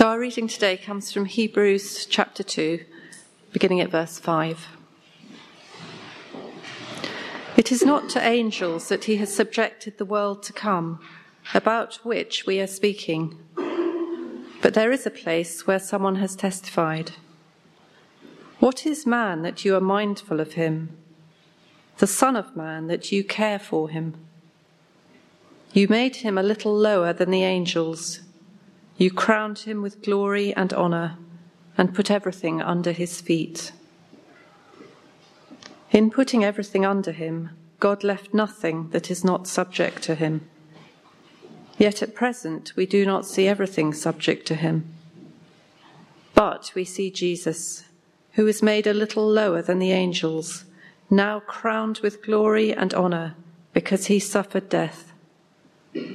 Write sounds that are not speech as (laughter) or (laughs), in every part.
So, our reading today comes from Hebrews chapter 2, beginning at verse 5. It is not to angels that he has subjected the world to come, about which we are speaking. But there is a place where someone has testified. What is man that you are mindful of him? The Son of Man that you care for him? You made him a little lower than the angels. You crowned him with glory and honor and put everything under his feet. In putting everything under him, God left nothing that is not subject to him. Yet at present, we do not see everything subject to him. But we see Jesus, who is made a little lower than the angels, now crowned with glory and honor because he suffered death,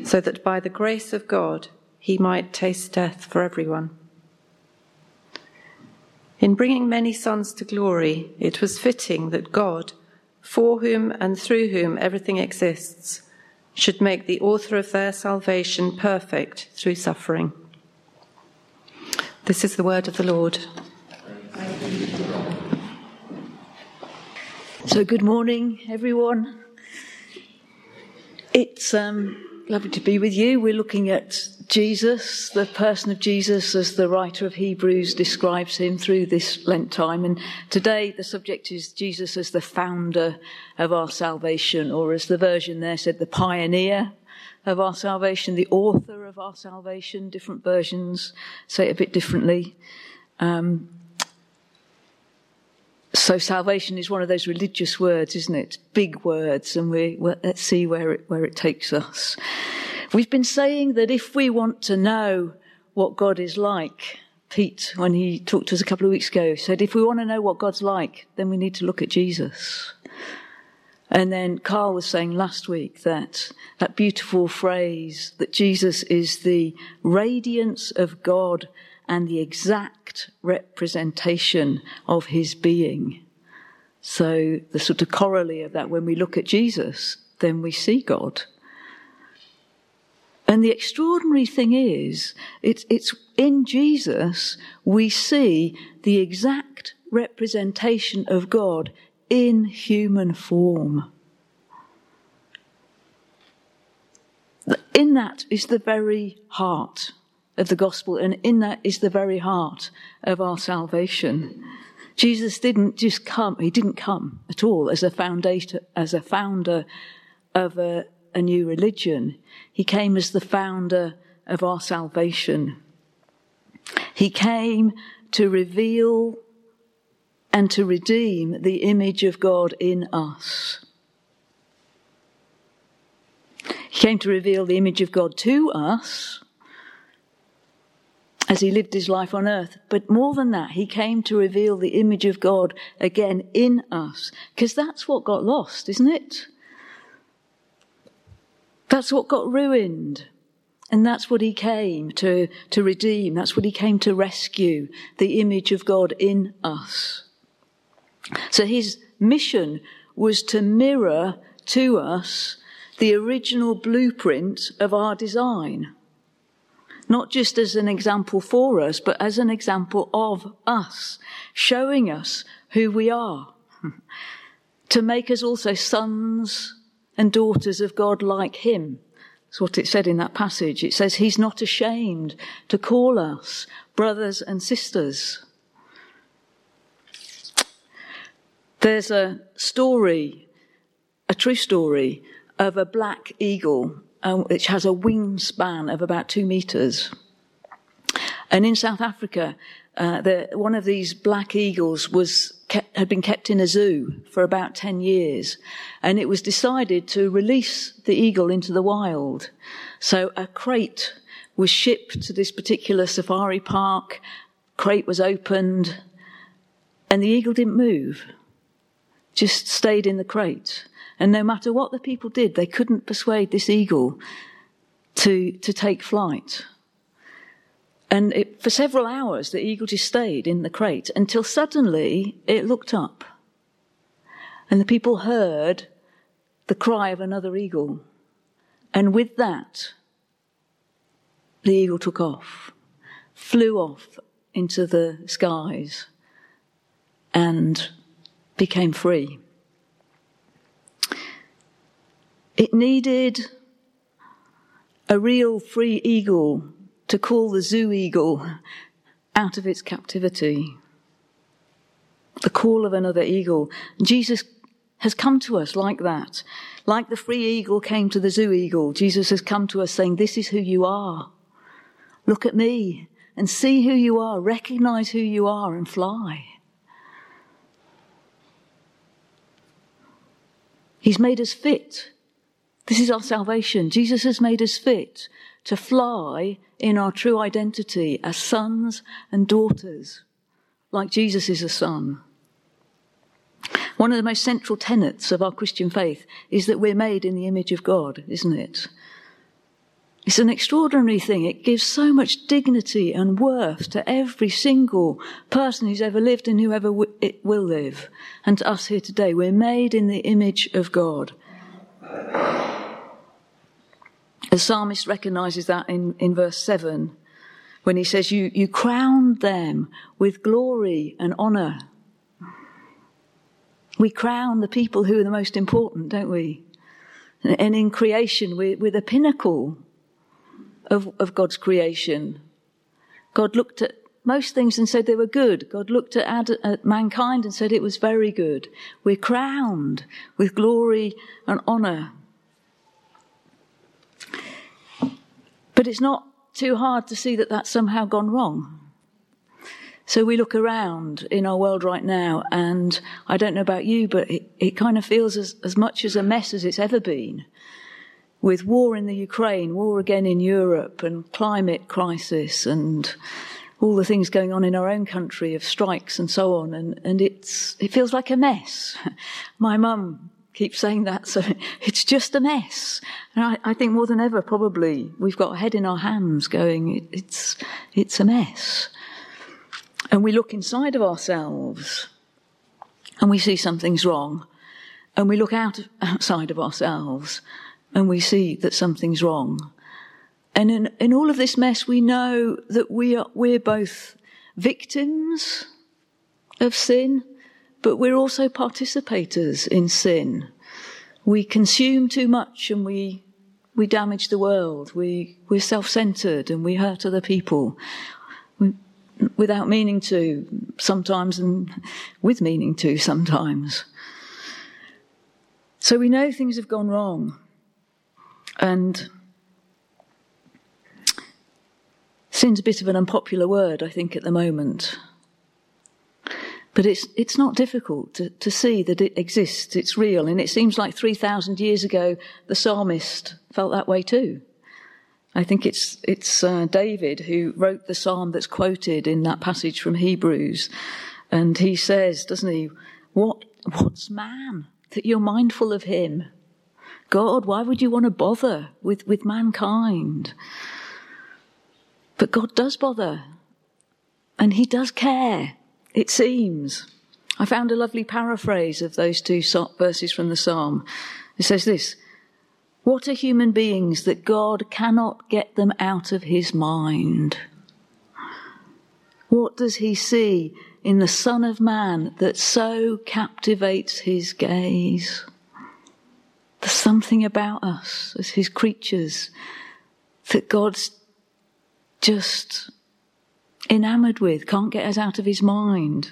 so that by the grace of God, he might taste death for everyone. In bringing many sons to glory, it was fitting that God, for whom and through whom everything exists, should make the author of their salvation perfect through suffering. This is the word of the Lord. So, good morning, everyone. It's um, lovely to be with you. We're looking at Jesus, the person of Jesus, as the writer of Hebrews describes him through this Lent time. And today the subject is Jesus as the founder of our salvation, or as the version there said, the pioneer of our salvation, the author of our salvation. Different versions say it a bit differently. Um, so salvation is one of those religious words, isn't it? Big words, and we well, let's see where it where it takes us. We've been saying that if we want to know what God is like, Pete, when he talked to us a couple of weeks ago, said if we want to know what God's like, then we need to look at Jesus. And then Carl was saying last week that that beautiful phrase that Jesus is the radiance of God and the exact representation of his being. So the sort of corollary of that, when we look at Jesus, then we see God. And the extraordinary thing is, it's, it's in Jesus we see the exact representation of God in human form. In that is the very heart of the gospel, and in that is the very heart of our salvation. Jesus didn't just come, he didn't come at all as a founder, as a founder of a, a new religion. He came as the founder of our salvation. He came to reveal and to redeem the image of God in us. He came to reveal the image of God to us as he lived his life on earth. But more than that, he came to reveal the image of God again in us. Because that's what got lost, isn't it? That's what got ruined. And that's what he came to, to redeem. That's what he came to rescue the image of God in us. So his mission was to mirror to us the original blueprint of our design not just as an example for us, but as an example of us, showing us who we are, (laughs) to make us also sons and daughters of God like Him. That's what it said in that passage. It says He's not ashamed to call us brothers and sisters. There's a story, a true story, of a black eagle um, which has a wingspan of about two meters. And in South Africa, uh, the, one of these black eagles was kept, had been kept in a zoo for about 10 years. And it was decided to release the eagle into the wild. So a crate was shipped to this particular safari park. Crate was opened and the eagle didn't move. Just stayed in the crate. And no matter what the people did, they couldn't persuade this eagle to, to take flight. And it, for several hours, the eagle just stayed in the crate until suddenly it looked up. And the people heard the cry of another eagle. And with that, the eagle took off, flew off into the skies and became free. It needed a real free eagle to call the zoo eagle out of its captivity. The call of another eagle. Jesus has come to us like that. Like the free eagle came to the zoo eagle, Jesus has come to us saying, This is who you are. Look at me and see who you are, recognize who you are, and fly. He's made us fit. This is our salvation. Jesus has made us fit to fly in our true identity as sons and daughters, like Jesus is a son. One of the most central tenets of our Christian faith is that we're made in the image of God, isn't it? It's an extraordinary thing. It gives so much dignity and worth to every single person who's ever lived and whoever will live. And to us here today, we're made in the image of God. The psalmist recognizes that in, in verse 7 when he says, you, you crowned them with glory and honor. We crown the people who are the most important, don't we? And in creation, we're, we're the pinnacle of, of God's creation. God looked at most things and said they were good. God looked at, ad, at, mankind and said it was very good. We're crowned with glory and honor. But it's not too hard to see that that's somehow gone wrong. So we look around in our world right now, and I don't know about you, but it, it kind of feels as, as much as a mess as it's ever been. With war in the Ukraine, war again in Europe, and climate crisis, and all the things going on in our own country of strikes and so on, and, and it's, it feels like a mess. (laughs) My mum keeps saying that, so (laughs) it's just a mess. And I, I, think more than ever, probably, we've got a head in our hands going, it, it's, it's a mess and we look inside of ourselves and we see something's wrong, and we look out outside of ourselves and we see that something's wrong. And in, in all of this mess, we know that we are, we're both victims of sin, but we're also participators in sin. We consume too much and we, we damage the world. We, we're self-centered and we hurt other people without meaning to sometimes and with meaning to sometimes. So we know things have gone wrong. And sin's a bit of an unpopular word, I think, at the moment. But it's, it's not difficult to, to see that it exists, it's real, and it seems like 3,000 years ago the psalmist felt that way too. I think it's, it's uh, David who wrote the psalm that's quoted in that passage from Hebrews. And he says, doesn't he, what, what's man that you're mindful of him? God, why would you want to bother with, with mankind? But God does bother. And he does care, it seems. I found a lovely paraphrase of those two verses from the psalm. It says this, what are human beings that God cannot get them out of his mind? What does he see in the Son of Man that so captivates his gaze? There's something about us as his creatures that God's just enamored with, can't get us out of his mind.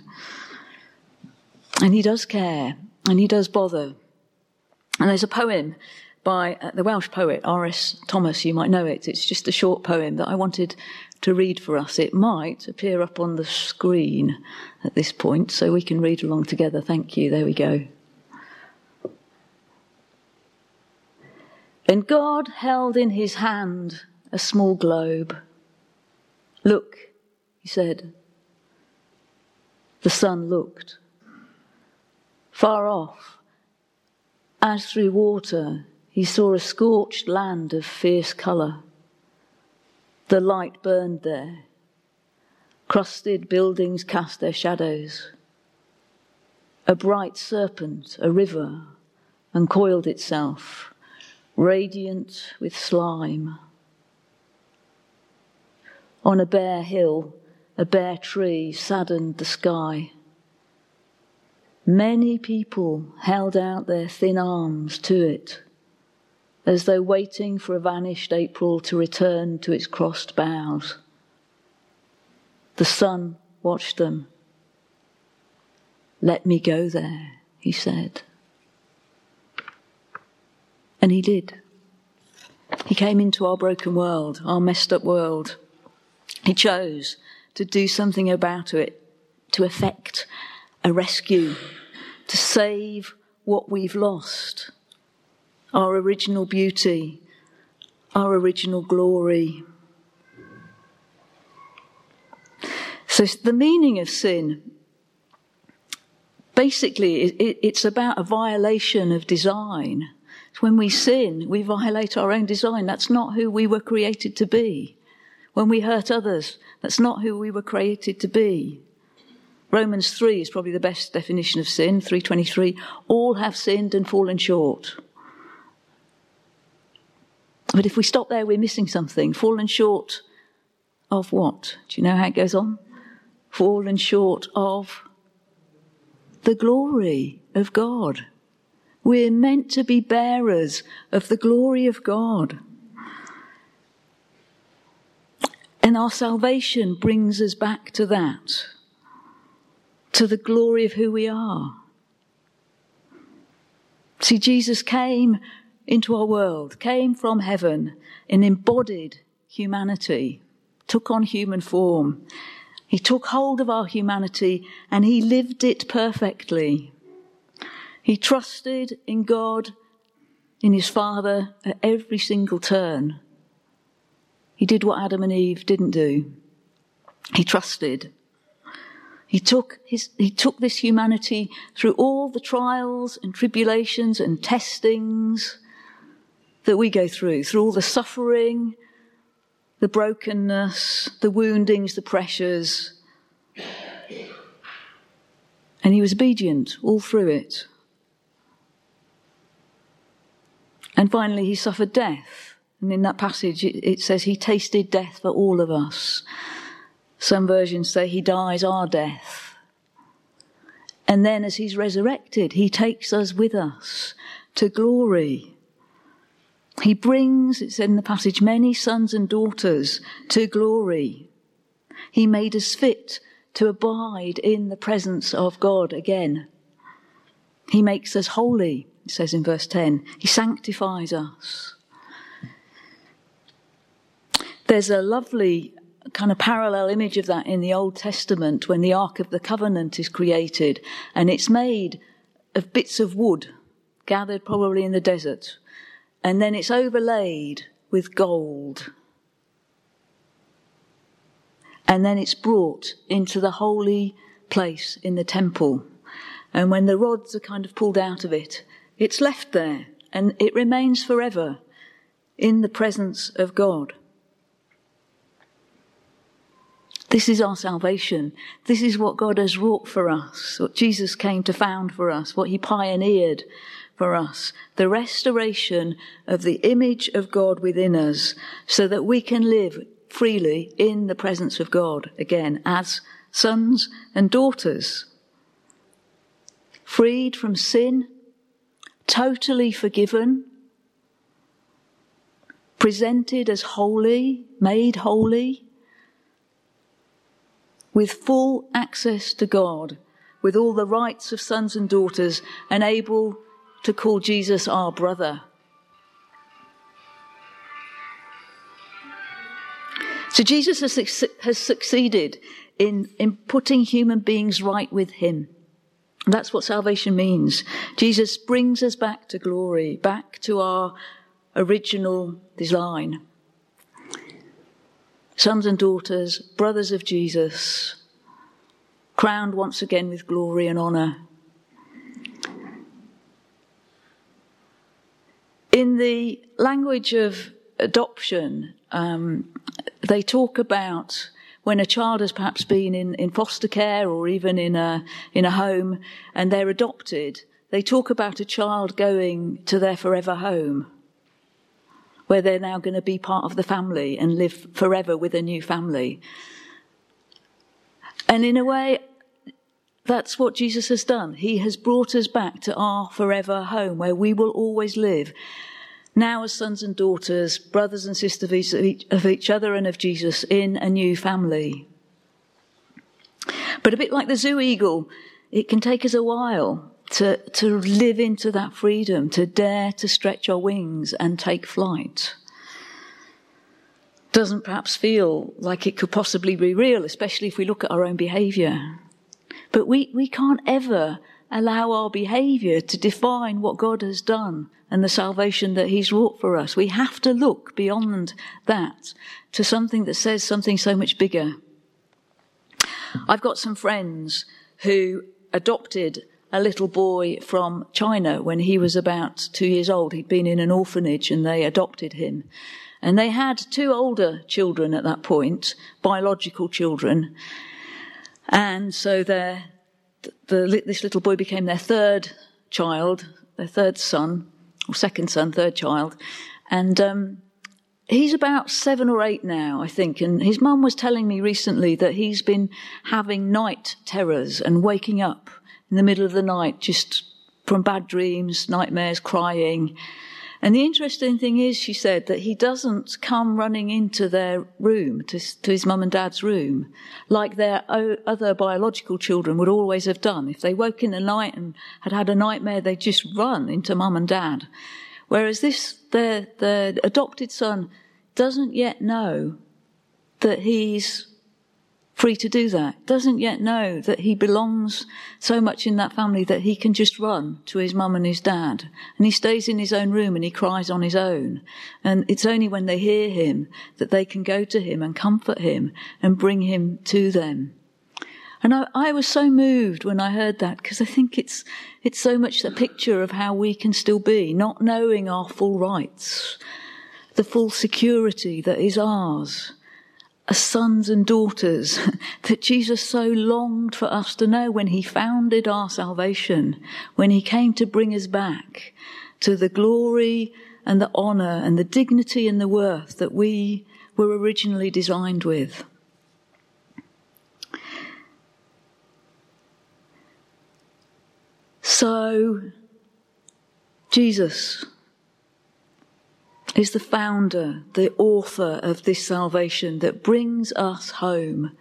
And he does care and he does bother. And there's a poem by uh, the Welsh poet R.S. Thomas. You might know it. It's just a short poem that I wanted to read for us. It might appear up on the screen at this point, so we can read along together. Thank you. There we go. And God held in his hand a small globe. Look, he said. The son looked. Far off, as through water, he saw a scorched land of fierce colour. The light burned there. Crusted buildings cast their shadows. A bright serpent, a river, uncoiled itself, radiant with slime. On a bare hill, a bare tree saddened the sky. Many people held out their thin arms to it, as though waiting for a vanished April to return to its crossed boughs. The son watched them. Let me go there, he said. And he did. He came into our broken world, our messed up world. He chose to do something about it, to effect a rescue, to save what we've lost our original beauty, our original glory. So, the meaning of sin basically, it's about a violation of design. When we sin, we violate our own design. That's not who we were created to be. When we hurt others, that's not who we were created to be. Romans 3 is probably the best definition of sin, 323. All have sinned and fallen short. But if we stop there, we're missing something. Fallen short of what? Do you know how it goes on? Fallen short of the glory of God. We're meant to be bearers of the glory of God. And our salvation brings us back to that, to the glory of who we are. See, Jesus came into our world, came from heaven and embodied humanity, took on human form. He took hold of our humanity and he lived it perfectly. He trusted in God, in his Father at every single turn. He did what Adam and Eve didn't do. He trusted. He took his, he took this humanity through all the trials and tribulations and testings that we go through, through all the suffering, the brokenness, the woundings, the pressures. And he was obedient all through it. And finally, he suffered death. And in that passage, it, it says he tasted death for all of us. Some versions say he dies our death. And then as he's resurrected, he takes us with us to glory. He brings, it said in the passage, many sons and daughters to glory. He made us fit to abide in the presence of God again. He makes us holy, it says in verse 10. He sanctifies us. There's a lovely kind of parallel image of that in the Old Testament when the Ark of the Covenant is created and it's made of bits of wood gathered probably in the desert and then it's overlaid with gold. And then it's brought into the holy place in the temple. And when the rods are kind of pulled out of it, it's left there and it remains forever in the presence of God. This is our salvation. This is what God has wrought for us, what Jesus came to found for us, what he pioneered for us. The restoration of the image of God within us so that we can live freely in the presence of God again as sons and daughters. Freed from sin, totally forgiven, presented as holy, made holy, with full access to God, with all the rights of sons and daughters, and able to call Jesus our brother. So Jesus has, has succeeded in, in putting human beings right with him. That's what salvation means. Jesus brings us back to glory, back to our original design sons and daughters, brothers of Jesus, crowned once again with glory and honour. In the language of adoption, um, they talk about when a child has perhaps been in, in foster care or even in a, in a home and they're adopted, they talk about a child going to their forever home. Where they're now going to be part of the family and live forever with a new family. And in a way, that's what Jesus has done. He has brought us back to our forever home where we will always live. Now, as sons and daughters, brothers and sisters of each other and of Jesus in a new family. But a bit like the zoo eagle, it can take us a while to, to live into that freedom, to dare to stretch our wings and take flight. Doesn't perhaps feel like it could possibly be real, especially if we look at our own behaviour. But we, we can't ever allow our behaviour to define what God has done and the salvation that He's wrought for us. We have to look beyond that to something that says something so much bigger. I've got some friends who adopted a little boy from China when he was about two years old. He'd been in an orphanage and they adopted him. And they had two older children at that point, biological children. And so the, this little boy became their third child, their third son, or second son, third child. And um, he's about seven or eight now, I think. And his mum was telling me recently that he's been having night terrors and waking up in the middle of the night just from bad dreams, nightmares, crying. And the interesting thing is, she said, that he doesn't come running into their room, to, to his mum and dad's room, like their other biological children would always have done. If they woke in the night and had had a nightmare, they'd just run into mum and dad. Whereas this, their, their adopted son doesn't yet know that he's free to do that, doesn't yet know that he belongs so much in that family that he can just run to his mum and his dad. And he stays in his own room and he cries on his own. And it's only when they hear him that they can go to him and comfort him and bring him to them. And I, I was so moved when I heard that because I think it's, it's so much a picture of how we can still be, not knowing our full rights, the full security that is ours sons and daughters (laughs) that Jesus so longed for us to know when he founded our salvation, when he came to bring us back to the glory and the honor and the dignity and the worth that we were originally designed with. So, Jesus is the founder, the author of this salvation that brings us home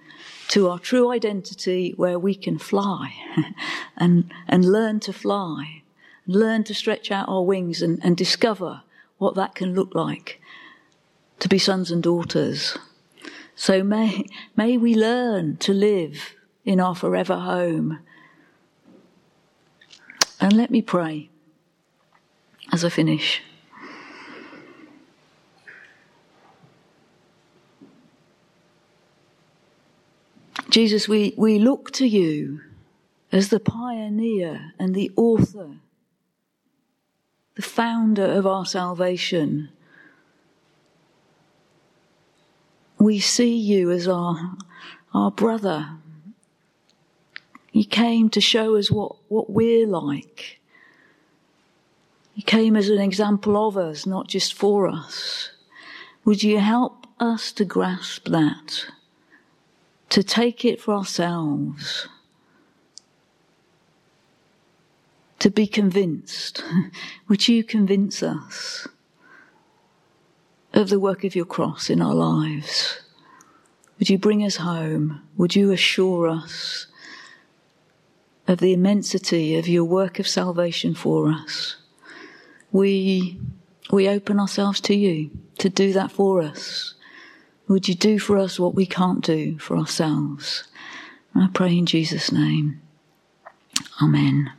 to our true identity where we can fly (laughs) and, and learn to fly, learn to stretch out our wings and, and discover what that can look like to be sons and daughters. So may, may we learn to live in our forever home. And let me pray as I finish. Jesus, we, we look to you as the pioneer and the author, the founder of our salvation. We see you as our, our brother. You came to show us what, what we're like. You came as an example of us, not just for us. Would you help us to grasp that? To take it for ourselves, to be convinced. (laughs) Would you convince us of the work of your cross in our lives? Would you bring us home? Would you assure us of the immensity of your work of salvation for us? We, we open ourselves to you to do that for us. Would you do for us what we can't do for ourselves? I pray in Jesus' name. Amen.